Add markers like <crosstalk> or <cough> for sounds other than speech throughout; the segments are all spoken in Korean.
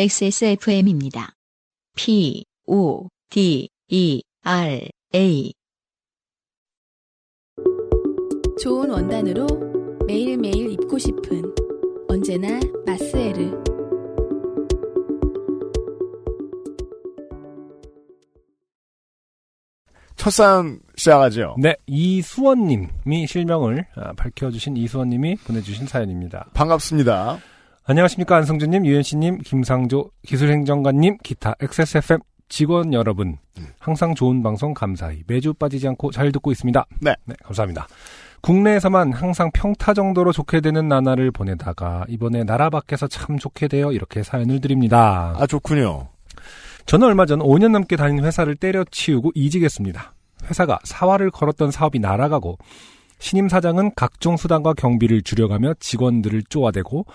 XSFM입니다. P, O, D, E, R, A. 좋은 원단으로 매일매일 입고 싶은 언제나 마스에르. 첫 사연 시작하죠. 네, 이수원님이 실명을 아, 밝혀주신 이수원님이 보내주신 사연입니다. 반갑습니다. 안녕하십니까 안성준님, 유현씨님, 김상조 기술행정관님, 기타 XSFM 직원 여러분, 항상 좋은 방송 감사히 매주 빠지지 않고 잘 듣고 있습니다. 네. 감사합니다. 국내에서만 항상 평타 정도로 좋게 되는 나날을 보내다가 이번에 나라 밖에서 참 좋게 되어 이렇게 사연을 드립니다. 아, 좋군요. 저는 얼마 전 5년 넘게 다닌 회사를 때려치우고 이직했습니다. 회사가 사활을 걸었던 사업이 날아가고 신임 사장은 각종 수당과 경비를 줄여가며 직원들을 쪼아대고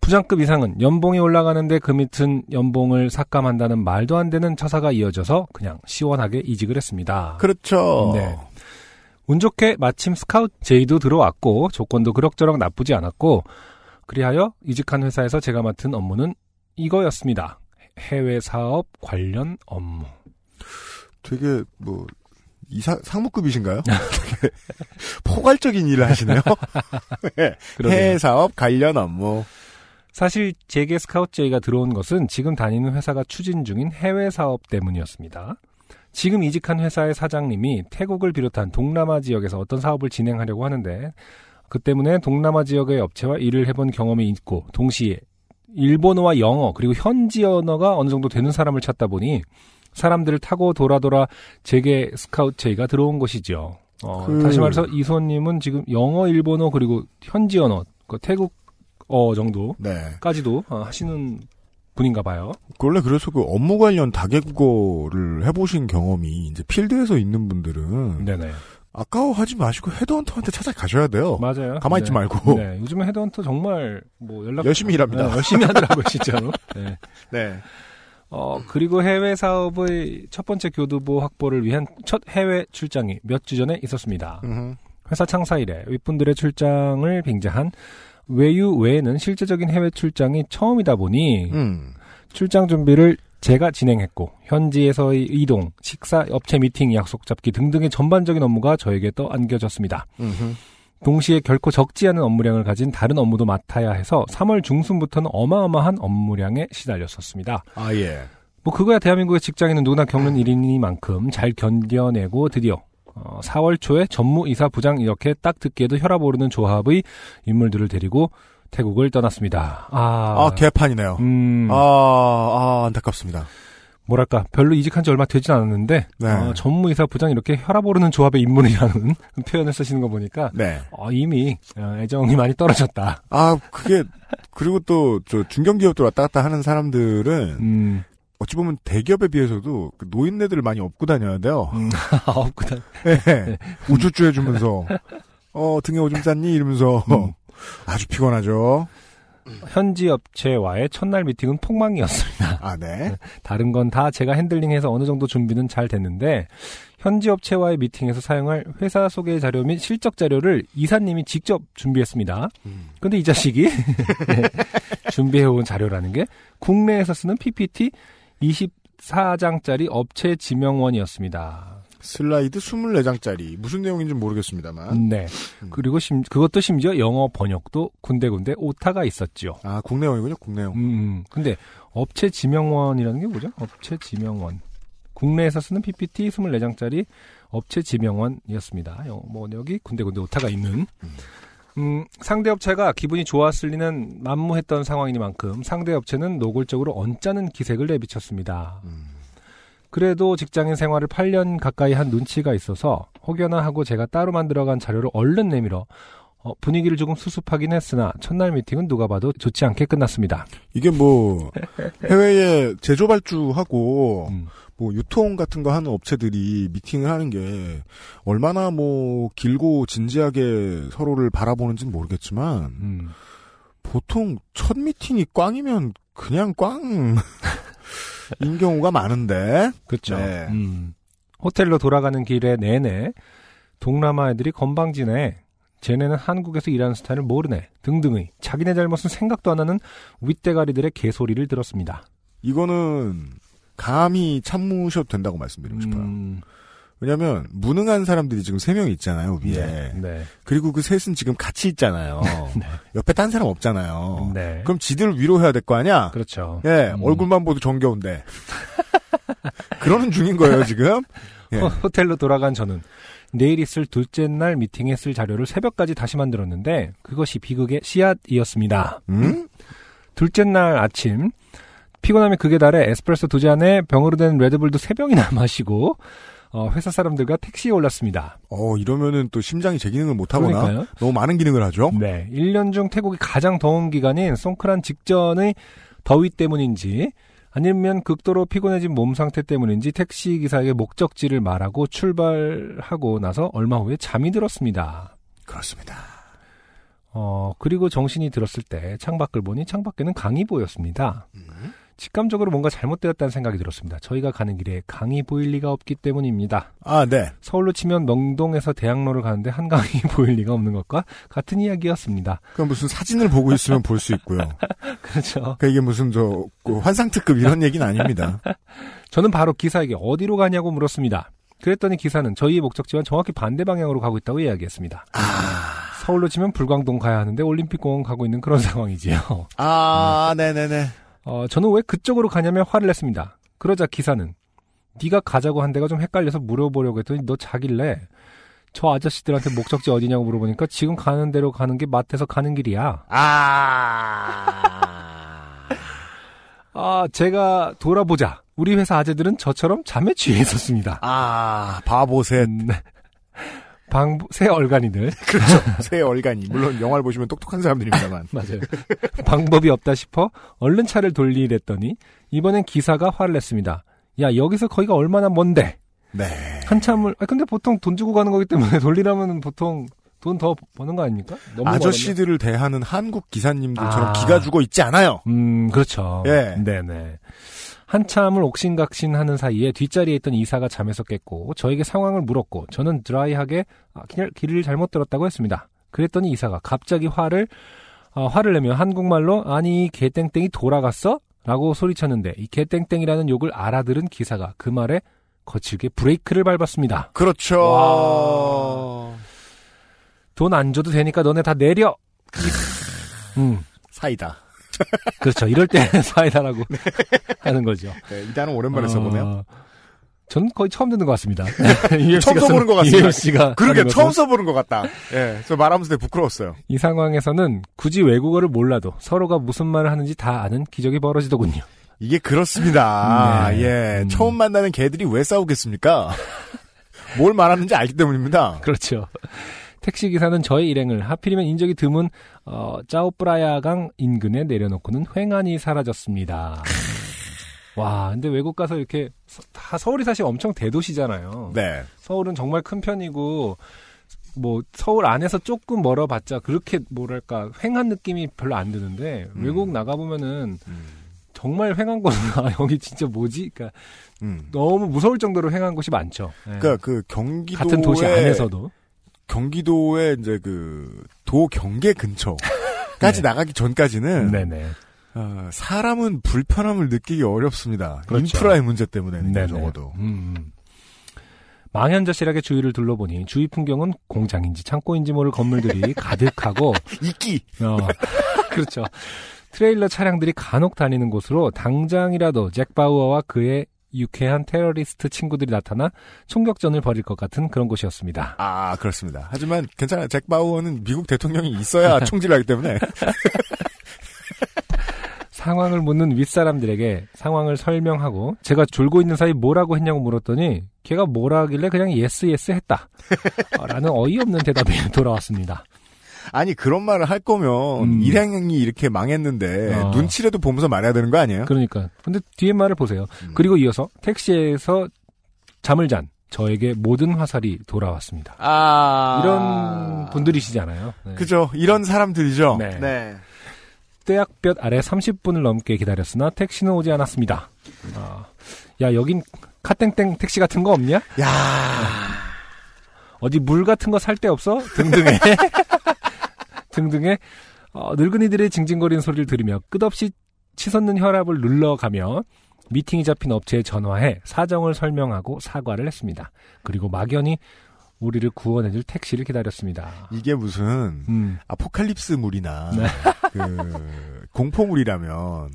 부장급 이상은 연봉이 올라가는데 그 밑은 연봉을 삭감한다는 말도 안 되는 처사가 이어져서 그냥 시원하게 이직을 했습니다. 그렇죠. 네. 운 좋게 마침 스카우트 제의도 들어왔고 조건도 그럭저럭 나쁘지 않았고 그리하여 이직한 회사에서 제가 맡은 업무는 이거였습니다. 해외 사업 관련 업무. 되게 뭐 이사 상무급이신가요? <laughs> 되게 포괄적인 일을 하시네요. <laughs> 네. 해외 사업 관련 업무. 사실 제게 스카우트 제의가 들어온 것은 지금 다니는 회사가 추진 중인 해외 사업 때문이었습니다. 지금 이직한 회사의 사장님이 태국을 비롯한 동남아 지역에서 어떤 사업을 진행하려고 하는데 그 때문에 동남아 지역의 업체와 일을 해본 경험이 있고 동시에 일본어와 영어 그리고 현지 언어가 어느 정도 되는 사람을 찾다 보니 사람들을 타고 돌아 돌아 제게 스카우트 제의가 들어온 것이죠. 어, 그- 다시 말해서 이소님은 지금 영어, 일본어 그리고 현지 언어, 그 태국 어 정도 네. 까지도 어, 하시는 분인가 봐요. 원래 그래서 그 업무 관련 다계국어를 해보신 경험이 이제 필드에서 있는 분들은 네네. 아까워하지 마시고 헤드헌터한테 찾아가셔야 돼요. 맞아요. 가만히 있지 네. 말고. 네. 요즘에 헤드헌터 정말 뭐 연락 열심히 일합니다. 네, 열심히 하더라고요, 진짜로. <laughs> 네. 네. 어, 그리고 해외 사업의 첫 번째 교두보 확보를 위한 첫 해외 출장이 몇 주 전에 있었습니다. 음흠. 회사 창사 이래 윗분들의 출장을 빙자한 외유 외에는 실제적인 해외 출장이 처음이다 보니 음. 출장 준비를 제가 진행했고 현지에서의 이동, 식사, 업체 미팅, 약속 잡기 등등의 전반적인 업무가 저에게 떠안겨졌습니다. 음흠. 동시에 결코 적지 않은 업무량을 가진 다른 업무도 맡아야 해서 3월 중순부터는 어마어마한 업무량에 시달렸었습니다. 아, 예. 뭐 그거야 대한민국의 직장인은 누구나 겪는 일이니만큼 잘 견뎌내고 드디어 어, 4월 초에 전무이사 부장 이렇게 딱 듣기에도 혈압 오르는 조합의 인물들을 데리고 태국을 떠났습니다. 아, 아, 개판이네요. 음, 아, 아, 안타깝습니다. 뭐랄까 별로 이직한 지 얼마 되진 않았는데 네. 어, 전무이사 부장 이렇게 혈압 오르는 조합의 인물이라는 <laughs> 표현을 쓰시는 거 보니까 네. 어, 이미 어, 애정이 많이 떨어졌다. 아, 그게, 그리고 또, 저, 중견기업들 왔다 갔다 하는 사람들은, 음, 어찌 보면 대기업에 비해서도 그 노인네들을 많이 업고 다녀야 돼요. 음, 없구나. 네. 우쭈쭈 해주면서, 어, 등에 오줌 쌌니? 이러면서, 음. <laughs> 아주 피곤하죠. 현지 업체와의 첫날 미팅은 폭망이었습니다. <laughs> 아, 네. 다른 건 다 제가 핸들링해서 어느 정도 준비는 잘 됐는데 현지 업체와의 미팅에서 사용할 회사 소개 자료 및 실적 자료를 이사님이 직접 준비했습니다. 근데 이 자식이 <laughs> 네, 준비해온 자료라는 게 국내에서 쓰는 PPT 24장짜리 업체 지명원이었습니다. 슬라이드 24장짜리. 무슨 내용인지 모르겠습니다만. 네. 그리고 심, 그것도 심지어 영어 번역도 군데군데 오타가 있었죠. 아, 국내용이군요, 국내용. 음, 근데 업체 지명원이라는 게 뭐죠? 업체 지명원. 국내에서 쓰는 PPT 24장짜리 업체 지명원이었습니다. 여- 뭐 여기 군데군데 오타가 있는. 음, 상대 업체가 기분이 좋았을 리는 만무했던 상황이니만큼 상대 업체는 노골적으로 언짢은 기색을 내비쳤습니다. 그래도 직장인 생활을 8년 가까이 한 눈치가 있어서 혹여나 하고 제가 따로 만들어간 자료를 얼른 내밀어 어, 분위기를 조금 수습하긴 했으나 첫날 미팅은 누가 봐도 좋지 않게 끝났습니다. 이게 뭐, 해외에 제조 발주하고, 음. 뭐, 유통 같은 거 하는 업체들이 미팅을 하는 게, 얼마나 뭐, 길고 진지하게 서로를 바라보는지는 모르겠지만, 음. 보통 첫 미팅이 꽝이면 그냥 꽝, <laughs> 인 경우가 많은데, 그렇죠. 네. 음. 호텔로 돌아가는 길에 내내 동남아 애들이 건방지네. 쟤네는 한국에서 일하는 스타일을 모르네. 등등의 자기네 잘못은 생각도 안 하는 윗대가리들의 개소리를 들었습니다. 이거는 감히 참으셔도 된다고 말씀드리고 싶어요. 음, 왜냐하면 무능한 사람들이 지금 세 명 있잖아요 위에. 네. 네. 그리고 그 셋은 지금 같이 있잖아요. <laughs> 옆에 딴 사람 없잖아요. 네. 그럼 지들을 위로해야 될 거 아니야? 그렇죠. 예, 음. 얼굴만 보도 정겨운데. <laughs> 그러는 중인 거예요, 지금. 예. 호- 호텔로 돌아간 저는 내일 있을 둘째 날 미팅에 쓸 자료를 새벽까지 다시 만들었는데 그것이 비극의 씨앗이었습니다. 음? 둘째 날 아침 피곤함이 극에 달해 에스프레소 두 잔에 병으로 된 레드불도 세 병이나 <laughs> 마시고 어, 회사 사람들과 택시에 올랐습니다. 어, 이러면은 또 심장이 제 기능을 못하거나 그러니까요. 너무 많은 기능을 하죠? 네, 1년 중 태국이 가장 더운 기간인 송크란 직전의 더위 때문인지 아니면 극도로 피곤해진 몸 상태 때문인지 택시 기사에게 목적지를 말하고 출발하고 나서 얼마 후에 잠이 들었습니다. 그렇습니다. 어, 그리고 정신이 들었을 때 창밖을 보니 창밖에는 강이 보였습니다. 음. 직감적으로 뭔가 잘못되었다는 생각이 들었습니다. 저희가 가는 길에 강이 보일 리가 없기 때문입니다. 아, 네. 서울로 치면 명동에서 대학로를 가는데 한강이 <laughs> 보일 리가 없는 것과 같은 이야기였습니다. 그럼 무슨 사진을 보고 있으면 볼 수 있고요. <laughs> 그렇죠. 그러니까 이게 무슨 저그 환상특급 이런 얘기는 아닙니다. 저는 바로 기사에게 어디로 가냐고 물었습니다. 그랬더니 기사는 저희의 목적지와 정확히 반대 방향으로 가고 있다고 이야기했습니다. 서울로 치면 불광동 가야 하는데 올림픽공원 가고 있는 그런 <laughs> 상황이지요. 아, 네네네. 어, 저는 왜 그쪽으로 가냐며 화를 냈습니다. 그러자 기사는 네가 가자고 한 데가 좀 헷갈려서 물어보려고 했더니 너 자길래 저 아저씨들한테 목적지 어디냐고 물어보니까 지금 가는 대로 가는 게 마트에서 가는 길이야. 아. 아, 제가 돌아보자. 우리 회사 아재들은 저처럼 잠에 취해 있었습니다. 아, 바보셋. 음, 방, 새 얼간이들. <laughs> 그렇죠. 새 얼간이. 물론 영화를 보시면 똑똑한 사람들입니다만. <laughs> 맞아요. 방법이 없다 싶어 얼른 차를 돌리랬더니 이번엔 기사가 화를 냈습니다. 야, 여기서 거기가 얼마나 먼데? 네. 한참을, 아, 근데 보통 돈 주고 가는 거기 때문에 <laughs> 돌리라면 보통 돈 더 버는 거 아닙니까? 너무 아저씨들을 대하는 한국 기사님들처럼 아. 기가 죽어 있지 않아요. 음, 그렇죠. 예. 네네. 한참을 옥신각신 하는 사이에 뒷자리에 있던 이사가 잠에서 깼고 저에게 상황을 물었고 저는 드라이하게 아, 길, 길을 잘못 들었다고 했습니다. 그랬더니 이사가 갑자기 화를 어, 화를 내며 한국말로 아니 이 개땡땡이 돌아갔어? 라고 소리쳤는데 이 개땡땡이라는 욕을 알아들은 기사가 그 말에 거칠게 브레이크를 밟았습니다. 그렇죠. 와. 돈안 줘도 되니까 너네 다 내려. 음, 사이다. <laughs> 그렇죠. 이럴 때 <laughs> 사이다라고 하는 거죠. 네, 이 단어 오랜만에 써보네요. 어, 전 거의 처음 듣는 것 같습니다. <laughs> 처음 써보는 것 같습니다. 그러게 처음 써보는 것 같다. 예, 저 말하면서 되게 부끄러웠어요. 이 상황에서는 굳이 외국어를 몰라도 서로가 무슨 말을 하는지 다 아는 기적이 벌어지더군요. 이게 그렇습니다. 네. 예, 음. 처음 만나는 개들이 왜 싸우겠습니까? 뭘 말하는지 알기 때문입니다. 그렇죠. 택시 기사는 저의 일행을 하필이면 인적이 드문 어, 짜오프라야강 인근에 내려놓고는 횡하니 사라졌습니다. 와, 근데 외국 가서 이렇게 서- 다 서울이 사실 엄청 대도시잖아요. 네. 서울은 정말 큰 편이고 뭐 서울 안에서 조금 멀어봤자 그렇게 뭐랄까 횡한 느낌이 별로 안 드는데 음. 외국 나가 보면은 정말 횡한 곳은 아, 여기 진짜 뭐지? 그러니까 음. 너무 무서울 정도로 횡한 곳이 많죠. 예. 그러니까 그 경기도의 같은 도시 안에서도 경기도의 이제 그 도 경계 근처까지 <laughs> 네. 나가기 전까지는 네네. 어, 사람은 불편함을 느끼기 어렵습니다. 그렇죠. 인프라의 문제 때문에는 네네. 적어도. 음, 음. 망연자실하게 주위를 둘러보니 주위 풍경은 공장인지 창고인지 모를 건물들이 <laughs> 가득하고 이끼. 어, <laughs> 그렇죠. 트레일러 차량들이 간혹 다니는 곳으로 당장이라도 잭 바우어와 그의 유쾌한 테러리스트 친구들이 나타나 총격전을 벌일 것 같은 그런 곳이었습니다. 아 그렇습니다. 하지만 괜찮아요. 잭 바우어는 미국 대통령이 있어야 <laughs> 총질하기 때문에 <laughs> 상황을 묻는 윗사람들에게 상황을 설명하고 제가 졸고 있는 사이 뭐라고 했냐고 물었더니 걔가 뭐라 하길래 그냥 yes yes 했다. <laughs> 어, 라는 어이없는 대답이 돌아왔습니다. 아니 그런 말을 할 거면 음. 일행이 이렇게 망했는데 어. 눈치라도 보면서 말해야 되는 거 아니에요? 그러니까. 근데 뒤에 말을 보세요. 음. 그리고 이어서 택시에서 잠을 잔 저에게 모든 화살이 돌아왔습니다. 아 이런 분들이시잖아요. 네. 그죠. 이런 사람들이죠. 네. 떼약볕 아래 30분을 넘게 기다렸으나 택시는 오지 않았습니다. 아, 야 여긴 카땡땡 택시 같은 거 없냐? 야 어디 물 같은 거 살 데 없어? 등등의 <laughs> 등등의 어, 늙은이들의 징징거리는 소리를 들으며 끝없이 치솟는 혈압을 눌러가며 미팅이 잡힌 업체에 전화해 사정을 설명하고 사과를 했습니다. 그리고 막연히 우리를 구원해줄 택시를 기다렸습니다. 이게 무슨 음, 아포칼립스물이나 <laughs> 네. 그 공포물이라면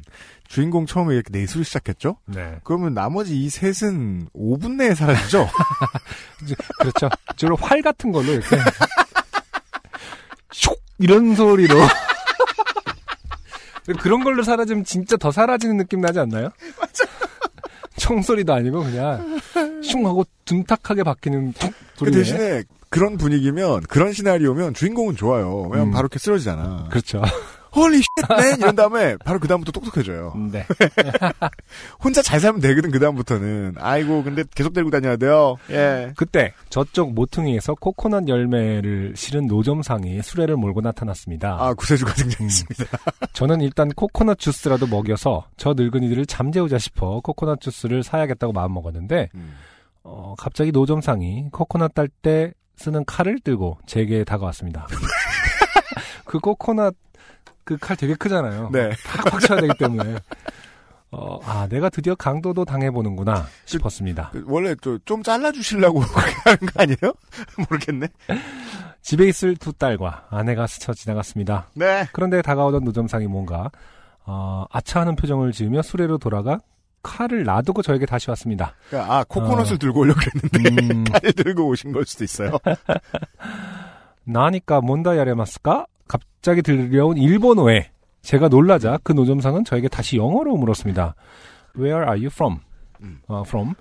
주인공 처음에 이렇게 내술 시작했죠? 네. 그러면 나머지 이 셋은 5분 내에 사라지죠? <laughs> 그렇죠. 주로 활 같은 걸로 이렇게 슉 이런 소리로 <laughs> 그런 걸로 사라지면 진짜 더 사라지는 느낌 나지 않나요? 총소리도 아니고 그냥 슝 하고 둔탁하게 박히는 툭그 소리네. 대신에 그런 분위기면 그런 시나리오면 주인공은 좋아요. 왜냐면 음. 바로 이렇게 쓰러지잖아. 그렇죠. holy shit man 이런 다음에 바로 그 다음부터 똑똑해져요. 네. <laughs> 혼자 잘 살면 되거든 그 다음부터는. 아이고 근데 계속 데리고 다녀야 돼요. 예. 그때 저쪽 모퉁이에서 코코넛 열매를 실은 노점상이 수레를 몰고 나타났습니다. 아 구세주가 등장했습니다. <laughs> 저는 일단 코코넛 주스라도 먹여서 저 늙은이들을 잠재우자 싶어 코코넛 주스를 사야겠다고 마음 먹었는데 음. 어, 갑자기 노점상이 코코넛 딸 때 쓰는 칼을 들고 제게 다가왔습니다. <laughs> 그 코코넛 그 칼 되게 크잖아요. 네. 팍팍 쳐야 되기 때문에. 어, 아, 내가 드디어 강도도 당해보는구나 싶었습니다. 그 원래 좀, 좀 잘라주시려고 <laughs> 하는 거 아니에요? <laughs> 모르겠네. 집에 있을 두 딸과 아내가 스쳐 지나갔습니다. 네. 그런데 다가오던 노점상이 뭔가 어, 아차하는 표정을 지으며 수레로 돌아가 칼을 놔두고 저에게 다시 왔습니다. 그러니까 아 코코넛을 어. 들고 오려고 그랬는데 음, <laughs> 칼을 들고 오신 걸 수도 있어요. 나니까 뭔다 야레마스까? 갑자기 들려온 일본어에 제가 놀라자 그 노점상은 저에게 다시 영어로 물었습니다. Where are you from? 음. 어, from.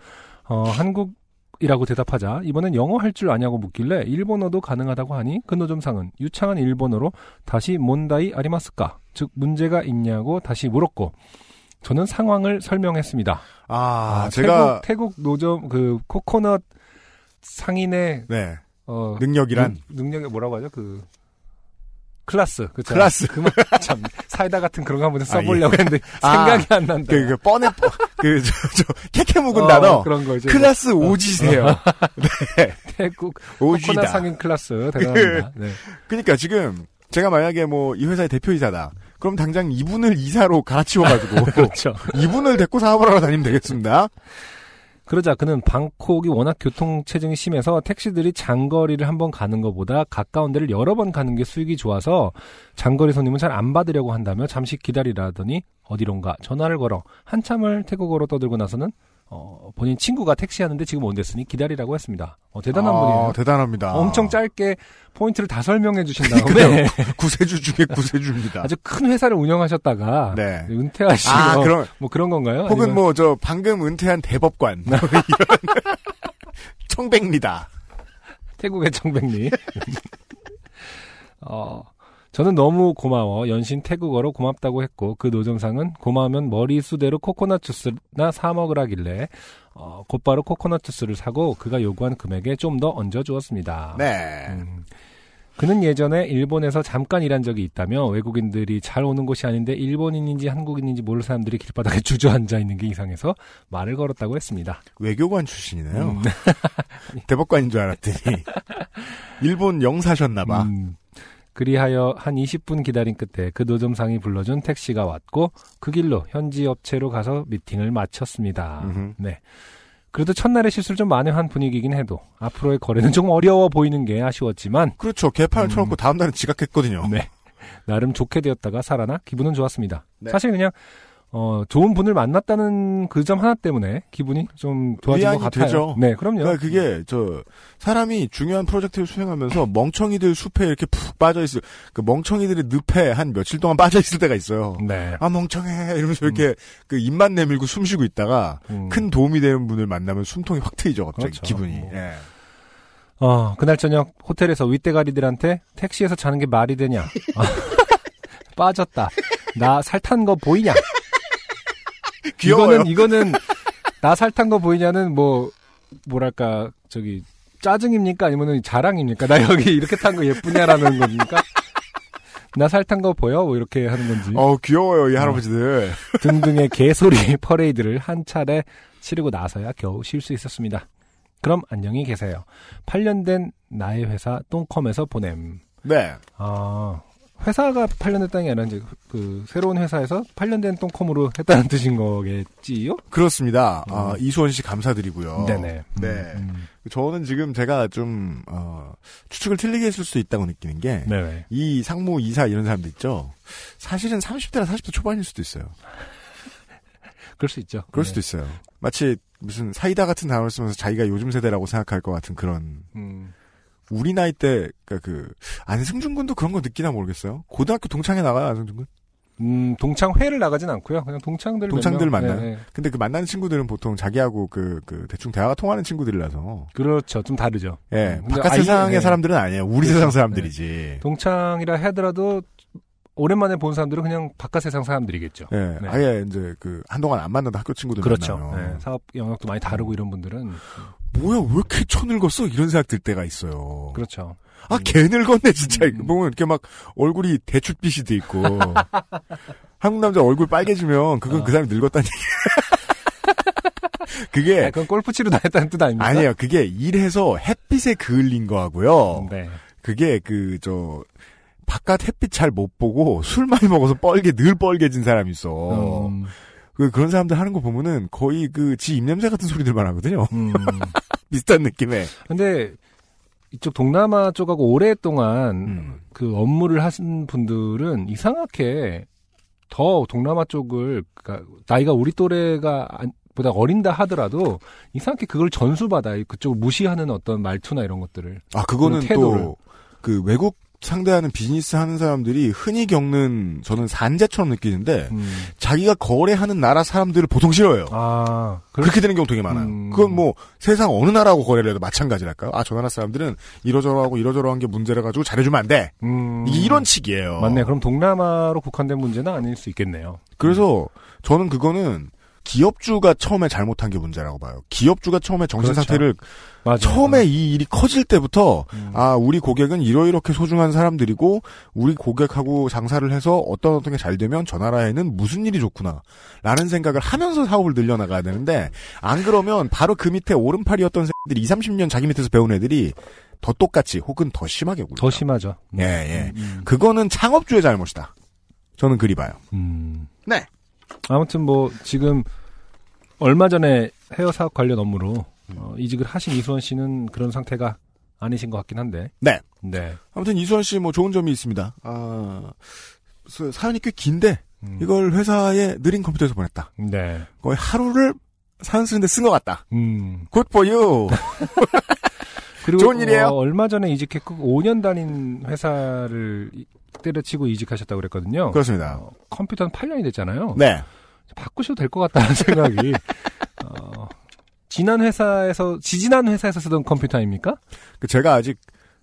어, 한국 이라고 대답하자 이번엔 영어 할 줄 아냐고 묻길래 일본어도 가능하다고 하니 그 노점상은 유창한 일본어로 다시 몬다이 아리마스까? 즉 문제가 있냐고 다시 물었고 저는 상황을 설명했습니다. 아, 제가 태국, 태국 노점 그 코코넛 상인의 네 어, 능력이란 능, 능력이 뭐라고 하죠? 그 클라스. 그쵸? 클라스. 그만 참 사이다 같은 그런 거 한번 아, 써보려고 했는데 아, 생각이 안 난다. 그, 그 뻔해 그저 저, 케케묵은 어, 단어 그런 거 이제 클라스 오지세요. <laughs> 태국 코코넛 오지다. 상인 클라스 대단합니다. 네. 그러니까 지금 제가 만약에 뭐 이 회사의 대표이사다. 그럼 당장 이분을 이사로 갈아치워가지고 <laughs> 그렇죠. 이분을 데리고 사업을 하러 다니면 되겠습니다. 그러자 그는 방콕이 워낙 교통체증이 심해서 택시들이 장거리를 한 번 가는 것보다 가까운 데를 여러 번 가는 게 수익이 좋아서 장거리 손님은 잘 안 받으려고 한다며 잠시 기다리라더니 어디론가 전화를 걸어 한참을 태국어로 떠들고 나서는 어, 본인 친구가 택시하는데 지금 온댔으니 기다리라고 했습니다. 어, 대단한 아, 분이에요. 대단합니다. 엄청 짧게 포인트를 다 설명해 주신 다음에 <laughs> 구세주 중에 구세주입니다. 아주 큰 회사를 운영하셨다가 네. 은퇴하시고 아, 그럼 뭐 그런 건가요? 혹은 아니면 뭐저 방금 은퇴한 대법관 뭐 이런 <laughs> 청백리다. 태국의 청백리. <laughs> 어, 저는 너무 고마워. 연신 태국어로 고맙다고 했고, 그 노점상은 고마우면 머리 수대로 코코넛 주스나 사 먹으라길래, 어, 곧바로 코코넛 주스를 사고 그가 요구한 금액에 좀 더 얹어 주었습니다. 네. 음. 그는 예전에 일본에서 잠깐 일한 적이 있다며 외국인들이 잘 오는 곳이 아닌데 일본인인지 한국인인지 모를 사람들이 길바닥에 <laughs> 주저앉아 있는 게 이상해서 말을 걸었다고 했습니다. 외교관 출신이네요. 음. <laughs> 대법관인 줄 알았더니 <laughs> 일본 영사셨나 봐. 음, 그리하여 한 20분 기다린 끝에 그 노점상이 불러준 택시가 왔고 그 길로 현지 업체로 가서 미팅을 마쳤습니다. 음흠. 네. 그래도 첫날의 실수를 좀 만회한 분위기긴 해도 앞으로의 거래는 좀 어려워 보이는 게 아쉬웠지만 그렇죠. 개판을 음. 쳐놓고 다음 날은 지각했거든요. 네. 나름 좋게 되었다가 살아나 기분은 좋았습니다. 네. 사실 그냥 어, 좋은 분을 만났다는 그 점 하나 때문에 기분이 좀 좋아진 것 같아요. 되죠. 네, 그럼요. 그러니까 그게 저 사람이 중요한 프로젝트를 수행하면서 멍청이들 숲에 이렇게 푹 빠져 있을 그 멍청이들의 늪에 한 며칠 동안 빠져 있을 때가 있어요. 네. 아 멍청해 이러면서 이렇게 그 입만 내밀고 숨 쉬고 있다가 음. 큰 도움이 되는 분을 만나면 숨통이 확 트이죠 갑자기 그렇죠. 기분이. 뭐. 예. 어, 그날 저녁 호텔에서 윗대가리들한테 택시에서 자는 게 말이 되냐. 아, <laughs> 빠졌다. 나 살 탄 거 보이냐. <laughs> 귀여워요. 이거는, 이거는, 나 살탄 거 보이냐는 뭐, 뭐랄까, 저기, 짜증입니까? 아니면은 자랑입니까? 나 여기 이렇게 탄 거 예쁘냐라는 겁니까? 나 살탄 거 보여? 뭐 이렇게 하는 건지. 어 귀여워요 이 할아버지들. 등등의 개소리 <laughs> 퍼레이드를 한 차례 치르고 나서야 겨우 쉴 수 있었습니다. 그럼 안녕히 계세요. 8년 된 나의 회사 똥컴에서 보냄. 네. 아, 회사가 8년 됐다는 게 아니라 이제 그 새로운 회사에서 8년 된 똥컴으로 했다는 뜻인 거겠지요? 그렇습니다. 음. 아, 이수원 씨 감사드리고요. 네네. 네. 음, 저는 지금 제가 좀 어, 추측을 틀리게 했을 수 있다고 느끼는 게. 네네. 이 상무 이사 이런 사람들 있죠. 사실은 30대나 40대 초반일 수도 있어요. <laughs> 그럴 수 있죠. 그럴 네. 수도 있어요. 마치 무슨 사이다 같은 단어를 쓰면서 자기가 요즘 세대라고 생각할 것 같은 그런 음, 우리 나이 때, 그니까 그, 안승준 군도 그런 거 느끼나 모르겠어요. 고등학교 동창회 나가요, 안승준 군? 음, 동창회를 나가진 않고요. 그냥 동창들 몇 동창들 명. 만나요? 네, 네. 근데 그 만나는 친구들은 보통 자기하고 그, 그, 대충 대화가 통하는 친구들이라서, 그렇죠. 좀 다르죠. 예, 음, 바깥 아예- 세상의 네. 사람들은 아니에요. 우리 그렇죠. 세상 사람들이지. 동창이라 하더라도 오랜만에 본 사람들은 그냥 바깥 세상 사람들이겠죠. 예, 네. 아예 이제 그, 한동안 안 만나던 학교 친구들 그렇죠. 만나요. 네, 사업 영역도 많이 다르고 이런 분들은 뭐야, 왜 이렇게 쳐늙었어? 이런 생각 들 때가 있어요. 그렇죠. 아, 개 늙었네, 진짜. 음. 보면 이렇게 막 얼굴이 대추빛이 돼 있고. <laughs> 한국 남자 얼굴 빨개지면 그건 어. 그 사람이 늙었다는 얘기. <laughs> 그게 아, 그건 골프 치러 다녔다는 뜻 아닙니까? 아니에요. 그게 일해서 햇빛에 그을린 거하고요. 네. 그게 그 저 바깥 햇빛 잘 못 보고 술 많이 먹어서 뻘게 늘 뻘개진 사람이 있어. 음, 그 그런 사람들 하는 거 보면은 거의 그 지 입냄새 같은 소리들만 하거든요. 음. <laughs> 비슷한 느낌의. 근데 이쪽 동남아 쪽하고 오랫동안 음. 그 업무를 하신 분들은 이상하게 더 동남아 쪽을 그러니까 나이가 우리 또래가 안- 보다 어린다 하더라도 이상하게 그걸 전수받아 그쪽을 무시하는 어떤 말투나 이런 것들을 아 그거는. 또 그 외국 상대하는 비즈니스 하는 사람들이 흔히 겪는 저는 산재처럼 느끼는데 음. 자기가 거래하는 나라 사람들을 보통 싫어해요. 아 그렇게 되는 경우 되게 많아요. 음. 그건 뭐 세상 어느 나라하고 거래를 해도 마찬가지랄까요? 아, 저 나라 사람들은 이러저러하고 이러저러한 게 문제라 가지고 잘해주면 안 돼. 음. 이런 식이에요. 맞네. 그럼 동남아로 국한된 문제는 아닐 수 있겠네요. 그래서 저는 그거는 기업주가 처음에 잘못한 게 문제라고 봐요. 기업주가 처음에 정신 그렇죠. 상태를 맞아. 처음에 이 일이 커질 때부터 음. 아 우리 고객은 이러이렇게 소중한 사람들이고 우리 고객하고 장사를 해서 어떤 어떤 게 잘 되면 저 나라에는 무슨 일이 좋구나 라는 생각을 하면서 사업을 늘려나가야 되는데 안 그러면 바로 그 밑에 오른팔이었던 새들이 2, 30년 자기 밑에서 배운 애들이 더 똑같이 혹은 더 심하게 굴죠. 더 심하죠. 예, 예. 음. 그거는 창업주의 잘못이다. 저는 그리 봐요. 음. 네. 아무튼 뭐 지금 얼마 전에 헤어 사업 관련 업무로 어, 이직을 하신 이수원 씨는 그런 상태가 아니신 것 같긴 한데. 네. 네. 아무튼 이수원 씨 뭐 좋은 점이 있습니다. 아, 사- 사연이 꽤 긴데 음. 이걸 회사에 느린 컴퓨터에서 보냈다. 네. 거의 하루를 사연 쓰는데 쓴 것 같다. 음. Good for you. <laughs> 그리고 좋은 일이에요. 어, 얼마 전에 이직했고 5년 다닌 회사를 이- 때려치고 이직하셨다고 그랬거든요. 그렇습니다. 어, 컴퓨터는 8년이 됐잖아요. 네. 바꾸셔도 될 것 같다는 <laughs> 생각이. 어, 지난 회사에서 지지난 회사에서 쓰던 컴퓨터 아닙니까? 그 제가 아직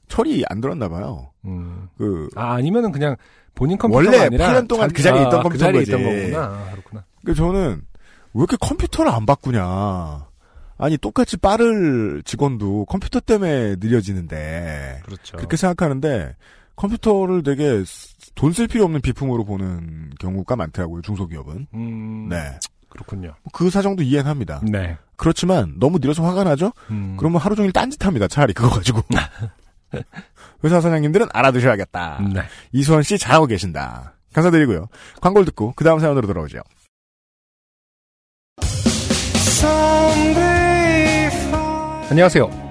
철이 안 들었나 봐요. 음. 그, 아 아니면은 그냥 본인 컴퓨터가 원래 아니라 8년 동안 자기- 그 자리에 아, 있던 그 컴퓨터인 자리에 거지. 있던 거구나. 아, 그렇구나. 그 저는 왜 이렇게 컴퓨터를 안 바꾸냐. 아니, 똑같이 빠를 직원도 컴퓨터 때문에 느려지는데. 그렇죠. 그렇게 생각하는데 컴퓨터를 되게 돈 쓸 필요 없는 비품으로 보는 경우가 많더라고요, 중소기업은. 음, 네. 그렇군요. 그 사정도 이해는 합니다. 네. 그렇지만 너무 느려서 화가 나죠? 음, 그러면 하루 종일 딴짓합니다. 차라리 그거 가지고. <laughs> 회사 사장님들은 알아두셔야겠다. 네. 이수원 씨 잘하고 계신다. 감사드리고요. 광고를 듣고 그 다음 사연으로 돌아오죠. 안녕하세요.